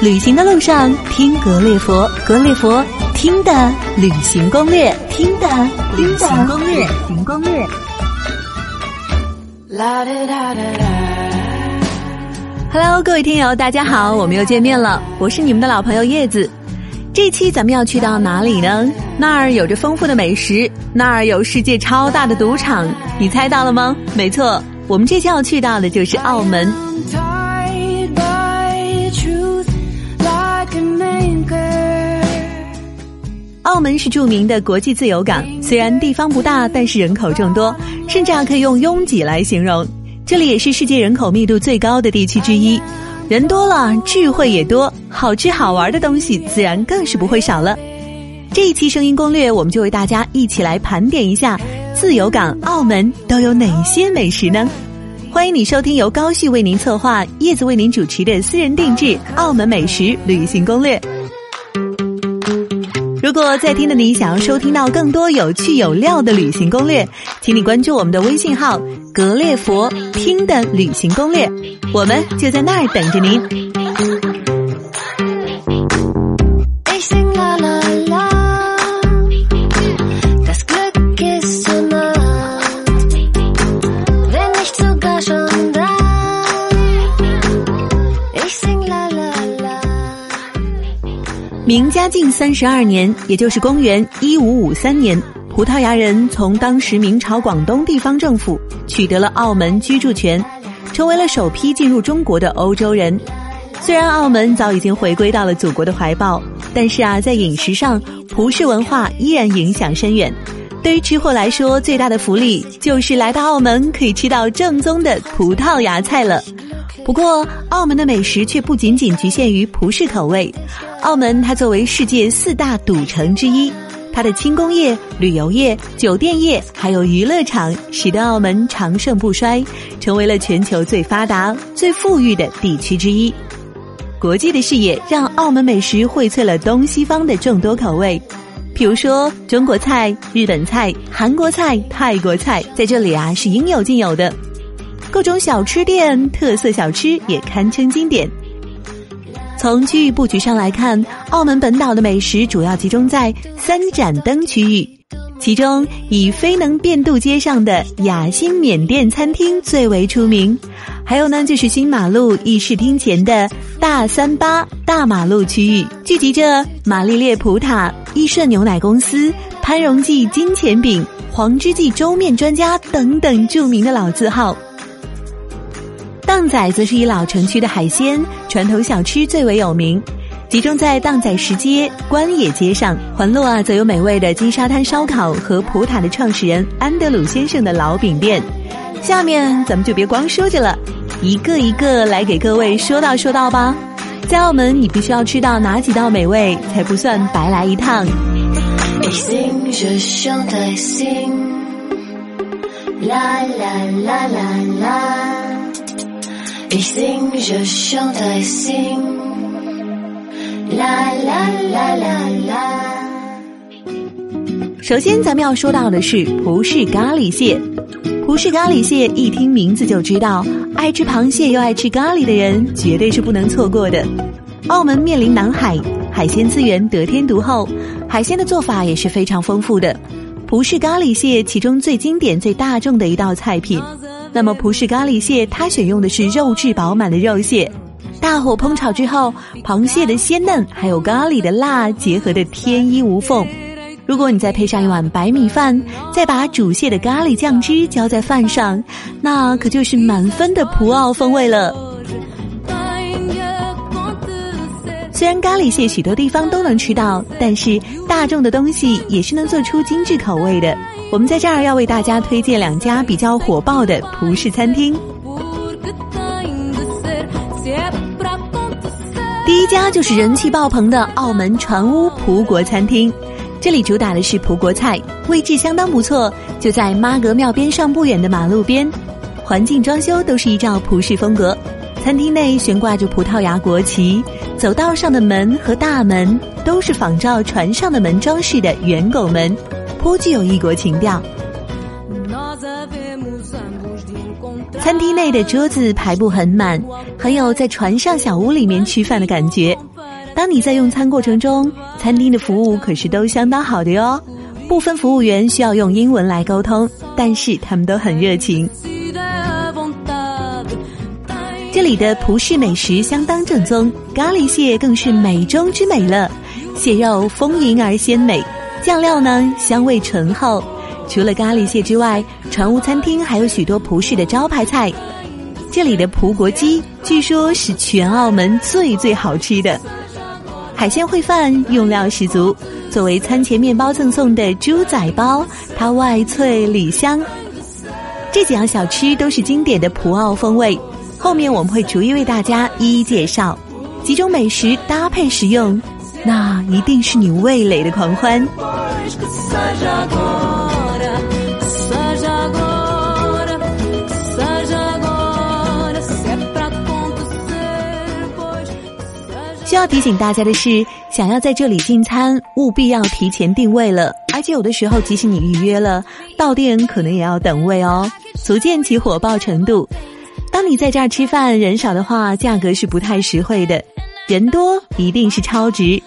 旅行的路上听格列佛，格列佛听的旅行攻略，听的旅行攻略，旅行攻略。Hello，各位听友，大家好，我们又见面了，我是你们的老朋友叶子。这期咱们要去到哪里呢？那儿有着丰富的美食，那儿有世界超大的赌场，你猜到了吗？没错，我们这期要去到的就是澳门。澳门是著名的国际自由港，虽然地方不大，但是人口众多，甚至还可以用拥挤来形容。这里也是世界人口密度最高的地区之一。人多了，智慧也多，好吃好玩的东西自然更是不会少了。这一期声音攻略，我们就为大家一起来盘点一下自由港澳门都有哪些美食呢？欢迎你收听由高旭为您策划、叶子为您主持的私人定制澳门美食旅行攻略。如果在听的你想要收听到更多有趣有料的旅行攻略，请你关注我们的微信号“格列佛听的旅行攻略”，我们就在那儿等着您。明嘉靖三十二年，也就是公元一五五三年，葡萄牙人从当时明朝广东地方政府取得了澳门居住权，成为了首批进入中国的欧洲人。虽然澳门早已经回归到了祖国的怀抱，但是啊，在饮食上，葡式文化依然影响深远。对于吃货来说，最大的福利就是来到澳门可以吃到正宗的葡萄牙菜了。不过，澳门的美食却不仅仅局限于葡式口味。澳门它作为世界四大赌城之一，它的轻工业、旅游业、酒店业还有娱乐场，使得澳门长盛不衰，成为了全球最发达、最富裕的地区之一。国际的视野让澳门美食荟萃了东西方的众多口味，比如说中国菜、日本菜、韩国菜、泰国菜，在这里啊是应有尽有的。各种小吃店、特色小吃也堪称经典。从区域布局上来看，澳门本岛的美食主要集中在三盏灯区域，其中以飞能便渡街上的雅兴缅甸餐厅最为出名。还有呢，就是新马路议事厅前的大三巴大马路区域，聚集着玛丽莲葡挞、益顺牛奶公司、潘荣记金钱饼、黄之记粥面专家等等著名的老字号。荡仔则是以老城区的海鲜传统小吃最为有名，集中在荡仔石街、关野街上。环路啊，则有美味的金沙滩烧烤和葡挞的创始人安德鲁先生的老饼店。下面咱们就别光说着了，一个一个来给各位说道说道吧。在澳门，你必须要吃到哪几道美味，才不算白来一趟？啦啦啦啦啦。I sing, je chante, ich sing. La la la la la。首先，咱们要说到的是葡式咖喱蟹。葡式咖喱蟹一听名字就知道，爱吃螃蟹又爱吃咖喱的人绝对是不能错过的。澳门面临南海，海鲜资源得天独厚，海鲜的做法也是非常丰富的。葡式咖喱蟹其中最经典、最大众的一道菜品。那么葡式咖喱蟹，它选用的是肉质饱满的肉蟹，大火烹炒之后，螃蟹的鲜嫩还有咖喱的辣结合的天衣无缝。如果你再配上一碗白米饭，再把煮蟹的咖喱酱汁浇在饭上，那可就是满分的葡澳风味了。虽然咖喱蟹许多地方都能吃到，但是大众的东西也是能做出精致口味的。我们在这儿要为大家推荐两家比较火爆的葡式餐厅。第一家就是人气爆棚的澳门船屋葡国餐厅，这里主打的是葡国菜，位置相当不错，就在妈阁庙边上不远的马路边，环境装修都是依照葡式风格。餐厅内悬挂着葡萄牙国旗，走道上的门和大门都是仿照船上的门装饰的圆拱门。颇具有异国情调。餐厅内的桌子排布很满，很有在船上小屋里面吃饭的感觉。当你在用餐过程中，餐厅的服务可是都相当好的哟。部分服务员需要用英文来沟通，但是他们都很热情。这里的葡式美食相当正宗，咖喱蟹更是美中之美了。蟹肉丰盈而鲜美，酱料呢香味醇厚。除了咖喱蟹之外，船屋餐厅还有许多葡式的招牌菜。这里的葡国鸡据说是全澳门最最好吃的。海鲜烩饭用料十足，作为餐前面包赠送的猪仔包，它外脆里香。这几样小吃都是经典的葡澳风味。后面我们会逐一为大家一一介绍，几种美食搭配食用，那一定是你味蕾的狂欢。需要提醒大家的是，想要在这里进餐，务必要提前定位了，而且有的时候即使你预约了，到店可能也要等位哦，足见其火爆程度。当你在这儿吃饭，人少的话，价格是不太实惠的；人多，一定是超值。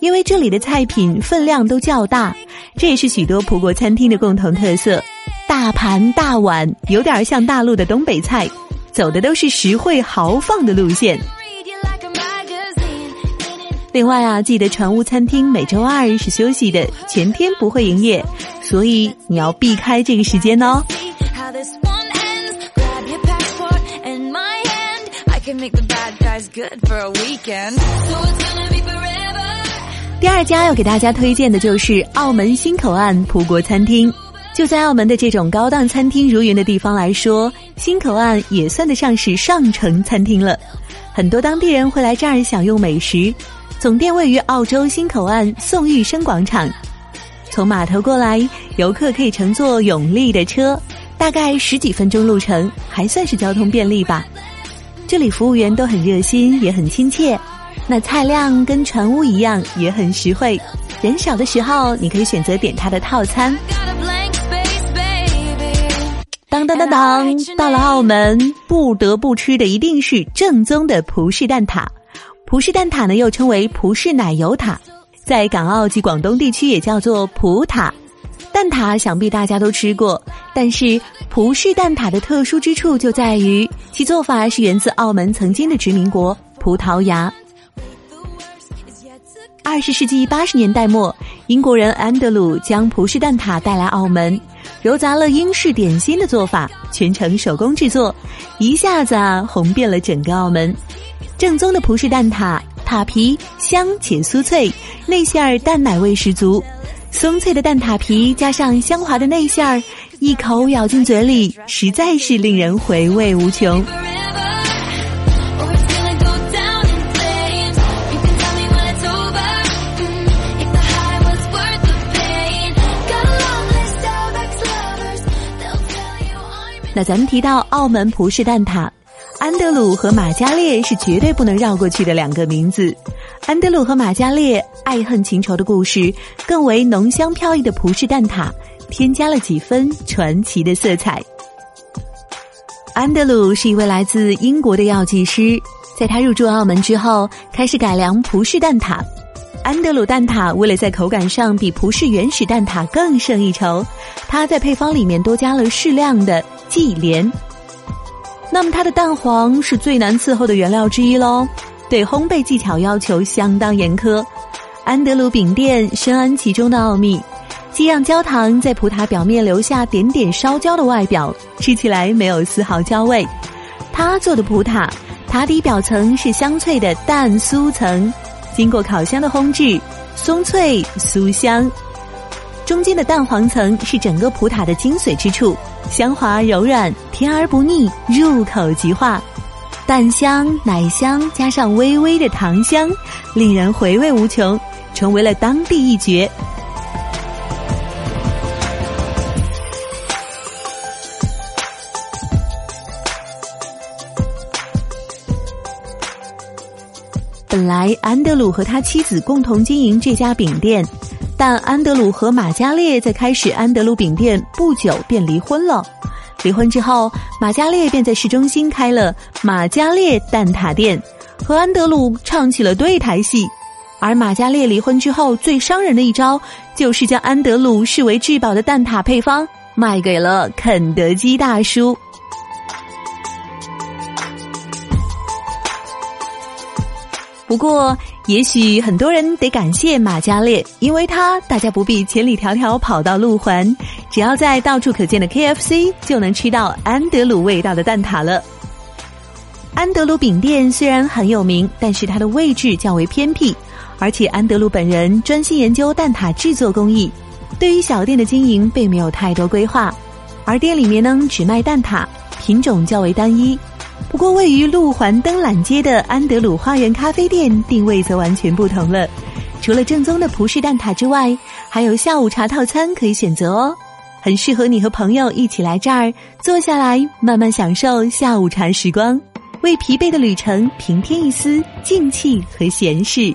因为这里的菜品分量都较大，这也是许多葡国餐厅的共同特色。大盘大碗，有点像大陆的东北菜，走的都是实惠豪放的路线。另外啊，记得船屋餐厅每周二是休息的，全天不会营业，所以你要避开这个时间哦。第二家要给大家推荐的就是澳门新口岸葡国餐厅。就在澳门的这种高档餐厅如云的地方来说，新口岸也算得上是上乘餐厅了。很多当地人会来这儿享用美食。总店位于澳洲新口岸宋玉生广场。从码头过来，游客可以乘坐永利的车，大概十几分钟路程，还算是交通便利吧。这里服务员都很热心，也很亲切。那菜量跟船屋一样，也很实惠。人少的时候，你可以选择点它的套餐。当当当当，到了澳门，不得不吃的一定是正宗的葡式蛋挞。葡式蛋挞呢，又称为葡式奶油塔，在港澳及广东地区也叫做葡塔。蛋挞想必大家都吃过，但是葡式蛋挞的特殊之处就在于其做法是源自澳门曾经的殖民国葡萄牙。二十世纪八十年代末，英国人安德鲁将葡式蛋挞带来澳门，揉杂了英式点心的做法，全程手工制作，一下子啊红遍了整个澳门。正宗的葡式蛋挞，塔皮香且酥脆，内馅儿蛋奶味十足。松脆的蛋挞皮加上香滑的内馅儿，一口咬进嘴里，实在是令人回味无穷。那咱们提到澳门葡式蛋挞。安德鲁和马加列是绝对不能绕过去的两个名字。安德鲁和马加列爱恨情仇的故事，更为浓香飘逸的葡式蛋挞添加了几分传奇的色彩。安德鲁是一位来自英国的药剂师，在他入驻澳门之后，开始改良葡式蛋挞。安德鲁蛋挞为了在口感上比葡式原始蛋挞更胜一筹，他在配方里面多加了适量的忌廉。那么它的蛋黄是最难伺候的原料之一喽，对烘焙技巧要求相当严苛。安德鲁饼店深谙其中的奥秘，既让焦糖在葡挞表面留下点点烧焦的外表，吃起来没有丝毫焦味。他做的葡挞，塔底表层是香脆的蛋酥层，经过烤箱的烘制，松脆酥香。中间的蛋黄层是整个葡挞的精髓之处。香滑柔软，甜而不腻，入口即化，蛋香奶香加上微微的糖香，令人回味无穷，成为了当地一绝。本来安德鲁和他妻子共同经营这家饼店。但安德鲁和马加列在开始安德鲁饼店不久便离婚了。离婚之后，马加列便在市中心开了马加列蛋挞店，和安德鲁唱起了对台戏。而马加列离婚之后最伤人的一招，就是将安德鲁视为至宝的蛋挞配方卖给了肯德基大叔。不过，也许很多人得感谢马加列，因为他大家不必千里迢迢跑到路环，只要在到处可见的 KFC 就能吃到安德鲁味道的蛋挞了。安德鲁饼店虽然很有名，但是它的位置较为偏僻，而且安德鲁本人专心研究蛋挞制作工艺，对于小店的经营并没有太多规划，而店里面呢只卖蛋挞，品种较为单一。不过，位于路环登览街的安德鲁花园咖啡店定位则完全不同了。除了正宗的葡式蛋挞之外，还有下午茶套餐可以选择哦，很适合你和朋友一起来这儿坐下来，慢慢享受下午茶时光，为疲惫的旅程平添一丝静气和闲适。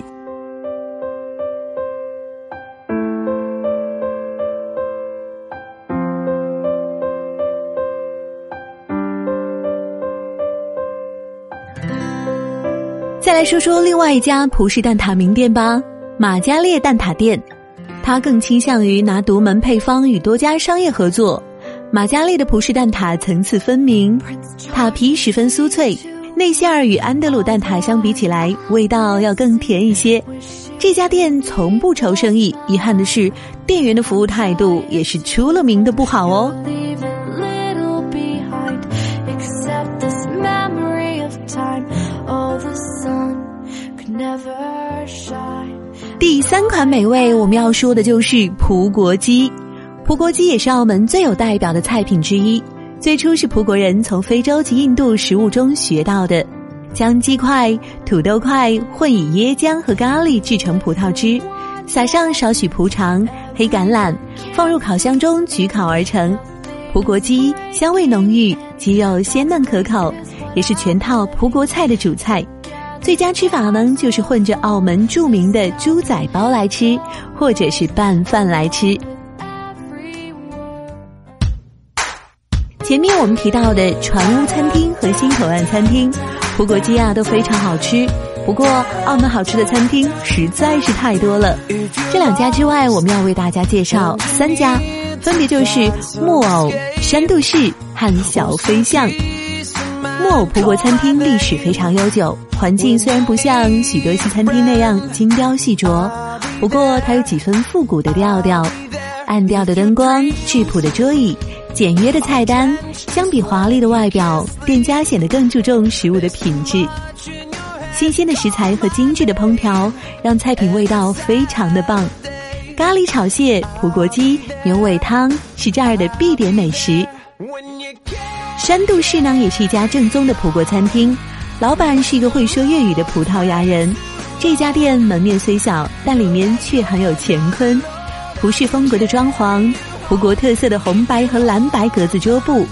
再来说说另外一家葡式蛋挞名店吧，马加列蛋挞店。它更倾向于拿独门配方与多家商业合作。马加列的葡式蛋挞层次分明，塔皮十分酥脆，内馅儿与安德鲁蛋挞相比起来，味道要更甜一些。这家店从不愁生意，遗憾的是，店员的服务态度也是出了名的不好哦。第三款美味，我们要说的就是葡国鸡。葡国鸡也是澳门最有代表的菜品之一。最初是葡国人从非洲及印度食物中学到的，将鸡块、土豆块混以椰浆和咖喱制成葡萄汁，撒上少许葡肠、黑橄榄，放入烤箱中焗烤而成。葡国鸡香味浓郁，鸡肉鲜嫩可口，也是全套葡国菜的主菜。最佳吃法呢，就是混着澳门著名的猪仔包来吃，或者是拌饭来吃。前面我们提到的船屋餐厅和新口岸餐厅，葡国鸡啊都非常好吃。不过，澳门好吃的餐厅实在是太多了。这两家之外，我们要为大家介绍三家，分别就是木偶、山度士和小飞象。木偶葡国餐厅历史非常悠久。环境虽然不像许多西餐厅那样精雕细琢，不过它有几分复古的调调。暗调的灯光、质朴的桌椅、简约的菜单，相比华丽的外表，店家显得更注重食物的品质。新鲜的食材和精致的烹调，让菜品味道非常的棒。咖喱炒蟹、葡国鸡、牛尾汤是这儿的必点美食。山度士呢，也是一家正宗的葡国餐厅。老板是一个会说粤语的葡萄牙人。这家店门面虽小，但里面却很有乾坤。葡式风格的装潢，葡国特色的红白和蓝白格子桌布，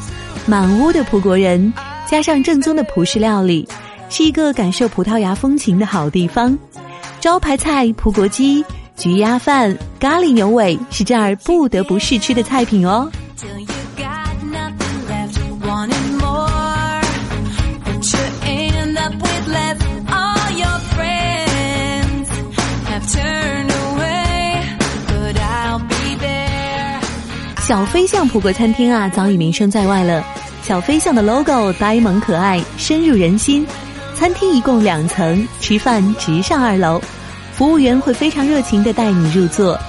满屋的葡国人，加上正宗的葡式料理，是一个感受葡萄牙风情的好地方。招牌菜葡国鸡、焗鸭饭、咖喱牛尾是这儿不得不试吃的菜品哦。小飞象葡国餐厅啊，早已名声在外了。小飞象的 logo 呆萌可爱，深入人心。餐厅一共两层，吃饭直上二楼，服务员会非常热情的带你入座。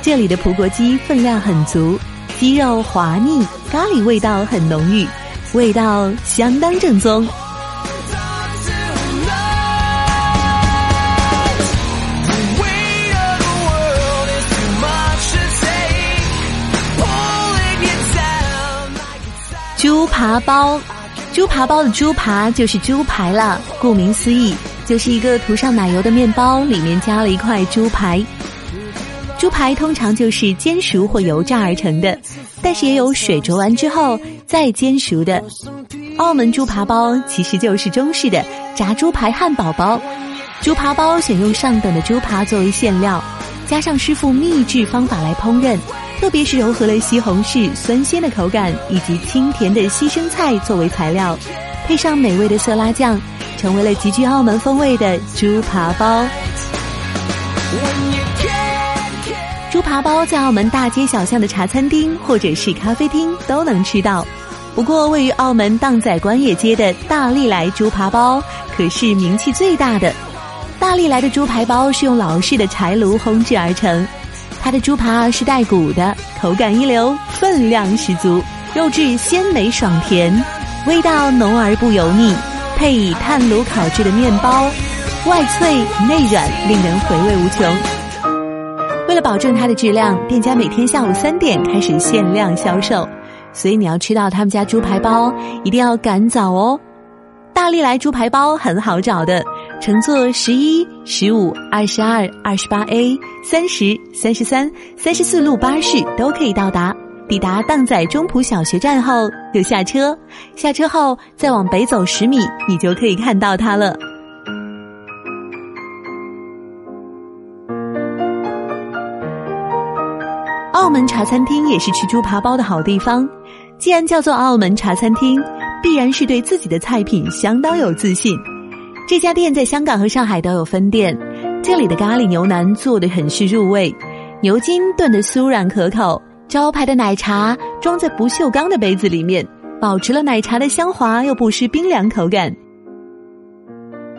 这里的葡国鸡分量很足，鸡肉滑腻，咖喱味道很浓郁，味道相当正宗。猪扒包，猪扒包的猪扒就是猪排了。顾名思义，就是一个涂上奶油的面包，里面加了一块猪排。猪排通常就是煎熟或油炸而成的，但是也有水煮完之后再煎熟的。澳门猪扒包其实就是中式的炸猪排汉堡包。猪扒包选用上等的猪扒作为馅料，加上师傅秘制方法来烹饪。特别是融合了西红柿酸鲜的口感以及清甜的西生菜作为材料，配上美味的色拉酱，成为了极具澳门风味的猪扒包。猪扒包在澳门大街小巷的茶餐厅或者是咖啡厅都能吃到。不过，位于澳门荡仔关野街的大利来猪扒包可是名气最大的。大利来的猪排包是用老式的柴炉烘制而成，它的猪扒是带骨的，口感一流，分量十足，肉质鲜美爽甜，味道浓而不油腻，配以炭炉烤制的面包，外脆内软，令人回味无穷。为了保证它的质量，店家每天下午三点开始限量销售。所以你要吃到他们家猪排包，一定要赶早哦。大力来猪排包很好找的，乘坐十一、十五、二十二、二十八 A、三十三、十三、三十四路巴士都可以到达。抵达荡仔中埔小学站后就下车，下车后再往北走十米，你就可以看到它了。澳门茶餐厅也是吃猪扒包的好地方。既然叫做澳门茶餐厅，必然是对自己的菜品相当有自信。这家店在香港和上海都有分店。这里的咖喱牛腩做的很是入味，牛筋炖的酥软可口，招牌的奶茶装在不锈钢的杯子里面，保持了奶茶的香滑又不失冰凉口感。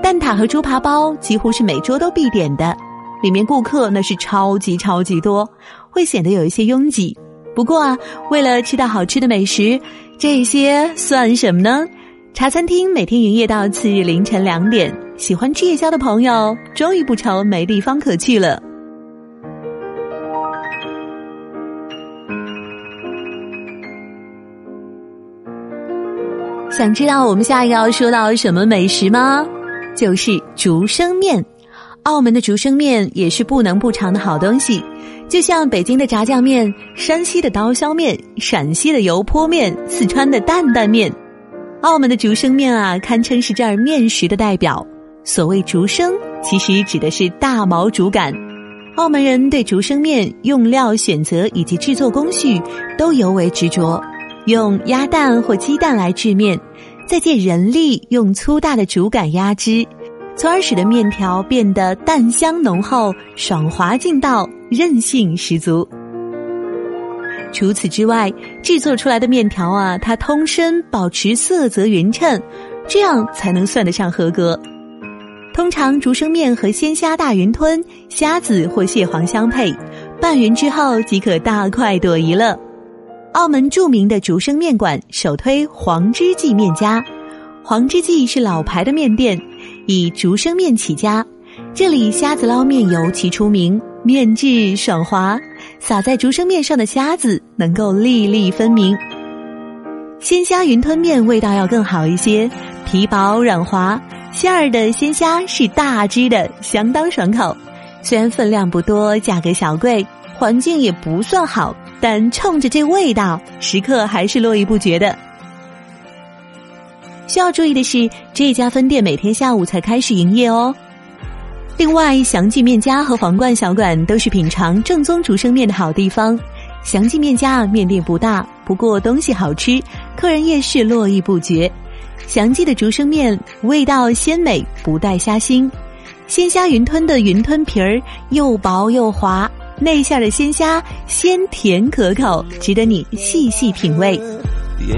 蛋挞和猪扒包几乎是每桌都必点的，里面顾客那是超级超级多，会显得有一些拥挤。不过啊，为了吃到好吃的美食，这些算什么呢？茶餐厅每天营业到次日凌晨两点，喜欢吃夜宵的朋友终于不愁没地方可去了。想知道我们下一个要说到什么美食吗？就是竹升面。澳门的竹升面也是不能不尝的好东西。就像北京的炸酱面、山西的刀削面、陕西的油泼面、四川的担担面，澳门的竹升面啊，堪称是这儿面食的代表。所谓竹升，其实指的是大毛竹杆。澳门人对竹升面用料选择以及制作工序都尤为执着，用鸭蛋或鸡蛋来制面，再借人力用粗大的竹杆压汁。从而使得面条变得淡香浓厚、爽滑劲道、韧性十足。除此之外，制作出来的面条啊，它通身保持色泽匀称，这样才能算得上合格。通常竹升面和鲜虾大云吞、虾子或蟹黄相配，拌匀之后即可大快朵颐了。澳门著名的竹升面馆首推黄之记面家，黄之记是老牌的面店。以竹升面起家，这里虾子捞面尤其出名，面质爽滑，撒在竹升面上的虾子能够粒粒分明。鲜虾云吞面味道要更好一些，皮薄软滑，馅儿的鲜虾是大只的，相当爽口。虽然分量不多，价格小贵，环境也不算好，但冲着这味道，食客还是络绎不绝的。需要注意的是，这家分店每天下午才开始营业哦。另外，祥记面家和皇冠小馆都是品尝正宗竹升面的好地方。祥记面家面店不大，不过东西好吃，客人也是络绎不绝。祥记的竹升面味道鲜美，不带虾腥。鲜虾云吞的云吞皮儿又薄又滑，内馅的鲜虾鲜甜可口，值得你细细品味。The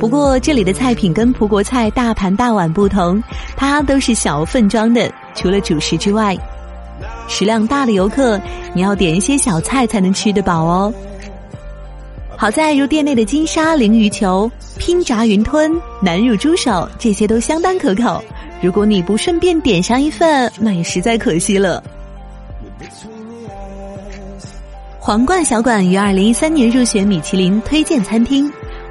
不过这里的菜品跟葡国菜大盘大碗不同，它都是小份装的，除了主食之外，食量大的游客你要点一些小菜才能吃得饱哦。好在如店内的金沙鲮鱼球。拼炸云吞、南乳猪手，这些都相当可口。如果你不顺便点上一份，那也实在可惜了。皇冠小馆于二零一三年入选米其林推荐餐厅，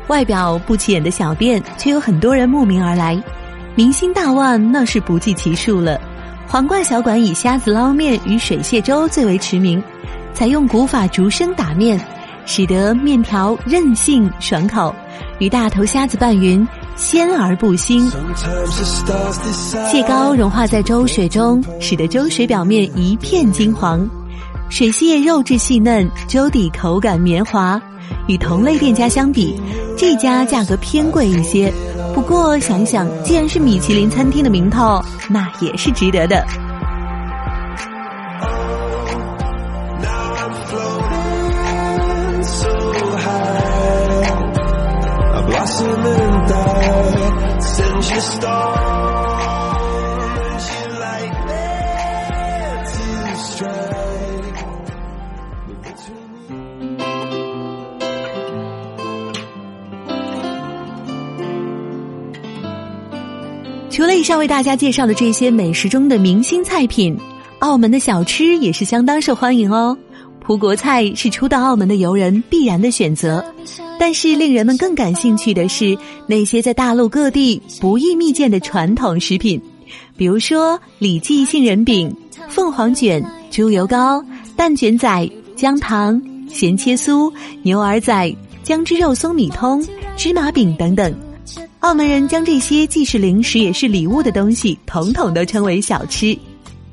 外表不起眼的小店，却有很多人慕名而来，明星大腕那是不计其数了。皇冠小馆以虾子捞面与水蟹粥最为驰名，采用古法竹升打面，使得面条韧性爽口。与大头虾子拌匀，鲜而不腥。蟹膏融化在粥水中，使得粥水表面一片金黄。水蟹肉质细嫩，粥底口感绵滑。与同类店家相比，这家价格偏贵一些。不过想一想，既然是米其林餐厅的名头，那也是值得的。上为大家介绍的这些美食中的明星菜品，澳门的小吃也是相当受欢迎哦。葡国菜是初到澳门的游人必然的选择，但是令人们更感兴趣的是那些在大陆各地不易觅见的传统食品，比如说李记杏仁饼、凤凰卷、猪油糕、蛋卷仔、姜糖、咸切酥、牛耳仔、姜汁肉松米通、芝麻饼等等。澳门人将这些既是零食也是礼物的东西，统统都称为小吃。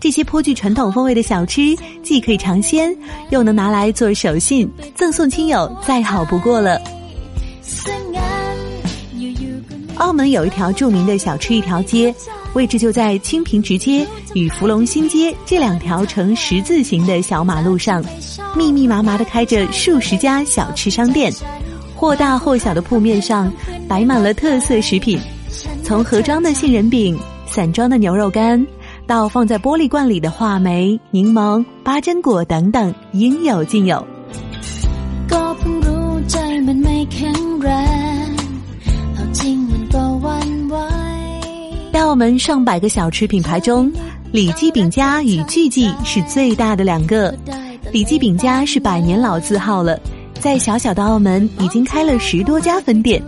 这些颇具传统风味的小吃，既可以尝鲜，又能拿来做手信，赠送亲友，再好不过了。澳门有一条著名的小吃一条街，位置就在清平直街与福隆新街这两条呈十字形的小马路上，密密麻麻的开着数十家小吃商店。或大或小的铺面上摆满了特色食品，从盒装的杏仁饼、散装的牛肉干，到放在玻璃罐里的话梅、柠檬、八珍果等等，应有尽有。在澳门上百个小吃品牌中，李记饼家与巨记是最大的两个。李记饼家是百年老字号了。在小小的澳门，已经开了十多家分店。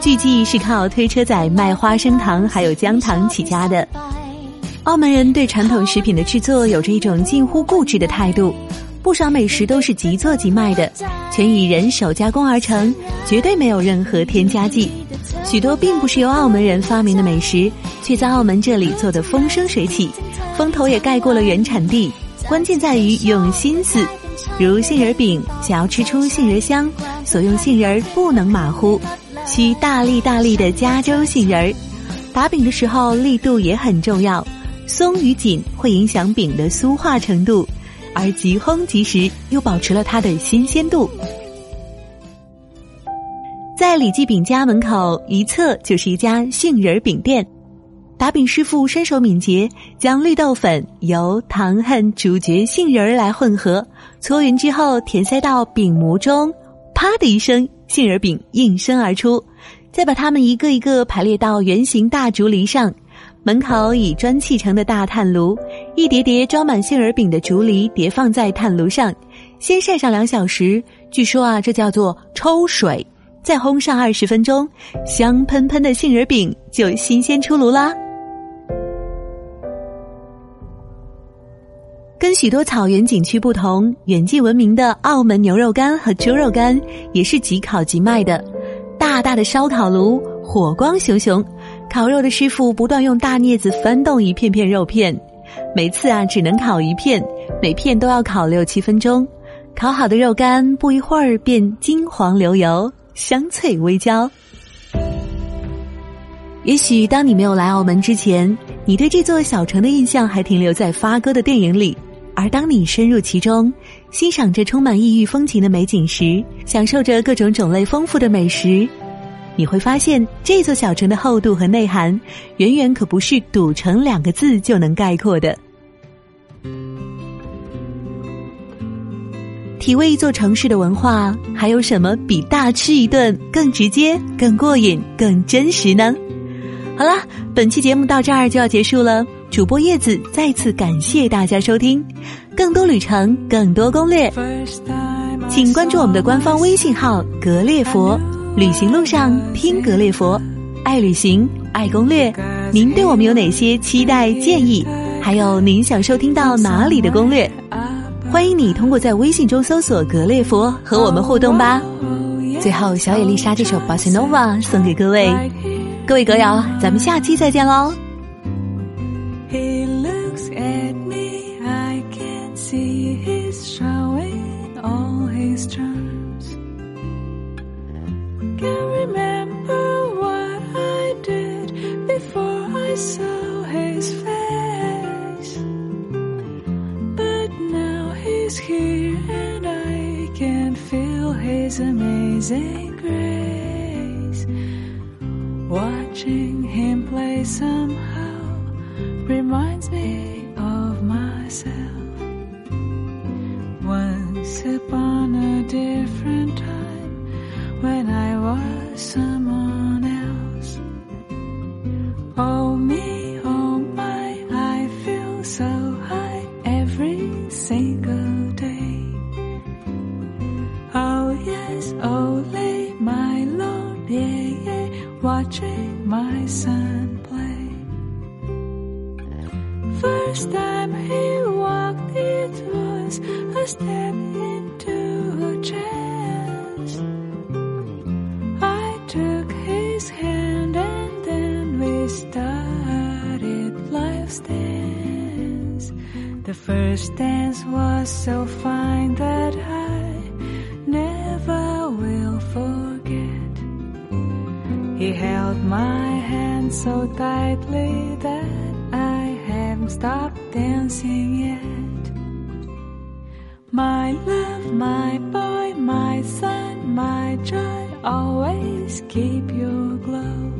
据记是靠推车仔卖花生糖还有姜糖起家的。澳门人对传统食品的制作有着一种近乎固执的态度，不少美食都是即做即卖的，全以人手加工而成，绝对没有任何添加剂。许多并不是由澳门人发明的美食，却在澳门这里做得风生水起，风头也盖过了原产地。关键在于用心思。如杏仁饼，想要吃出杏仁香，所用杏仁不能马虎，需大粒大粒的加州杏仁。打饼的时候力度也很重要，松与紧会影响饼的酥化程度，而即烘即食又保持了它的新鲜度。在李记饼家门口一侧就是一家杏仁饼店。打饼师傅身手敏捷，将绿豆粉、油、糖和主角杏仁来混合，搓匀之后填塞到饼模中，啪的一声，杏仁饼应声而出。再把它们一个一个排列到圆形大竹篱上，门口以砖砌成的大炭炉，一叠叠装满杏仁饼的竹篱叠放在炭炉上，先晒上两小时，据说啊，这叫做抽水，再烘上二十分钟，香喷喷的杏仁饼就新鲜出炉啦。跟许多草原景区不同，远近闻名的澳门牛肉干和猪肉干也是即烤即卖的。大大的烧烤炉，火光熊熊，烤肉的师傅不断用大镊子翻动一片片肉片，每次啊只能烤一片，每片都要烤六七分钟。烤好的肉干不一会儿便金黄流油，香脆微焦。也许当你没有来澳门之前，你对这座小城的印象还停留在发哥的电影里。而当你深入其中，欣赏着充满异域风情的美景时，享受着各种种类丰富的美食，你会发现这座小城的厚度和内涵，远远可不是“赌城”两个字就能概括的。体味一座城市的文化，还有什么比大吃一顿更直接、更过瘾、更真实呢？好了，本期节目到这儿就要结束了。主播叶子再次感谢大家收听，更多旅程，更多攻略，请关注我们的官方微信号“格列佛”。旅行路上听格列佛，爱旅行，爱攻略。您对我们有哪些期待建议？还有您想收听到哪里的攻略？欢迎你通过在微信中搜索“格列佛”和我们互动吧。最后，小野丽莎这首《Bossa Nova》送给各位，各位歌友，咱们下期再见喽。He looks at me, I can see he's showing all his charms. Can't remember what I did before I saw his face. But now he's here and I can feel his amazing grace. Watching him play somehow. First time he walked, it was a step into a chance. I took his hand and then we started life's dance. The first dance was so fine that I never will forget. He held my hand so tightly that haven't dancing yet. My love, my boy, my son, my joy, always keep your glow.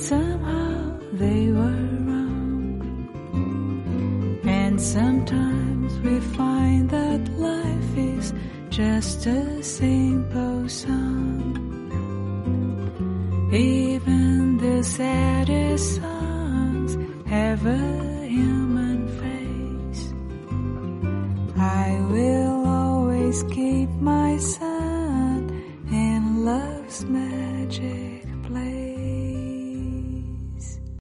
Somehow they were wrong. And sometimes we find that life is just a simple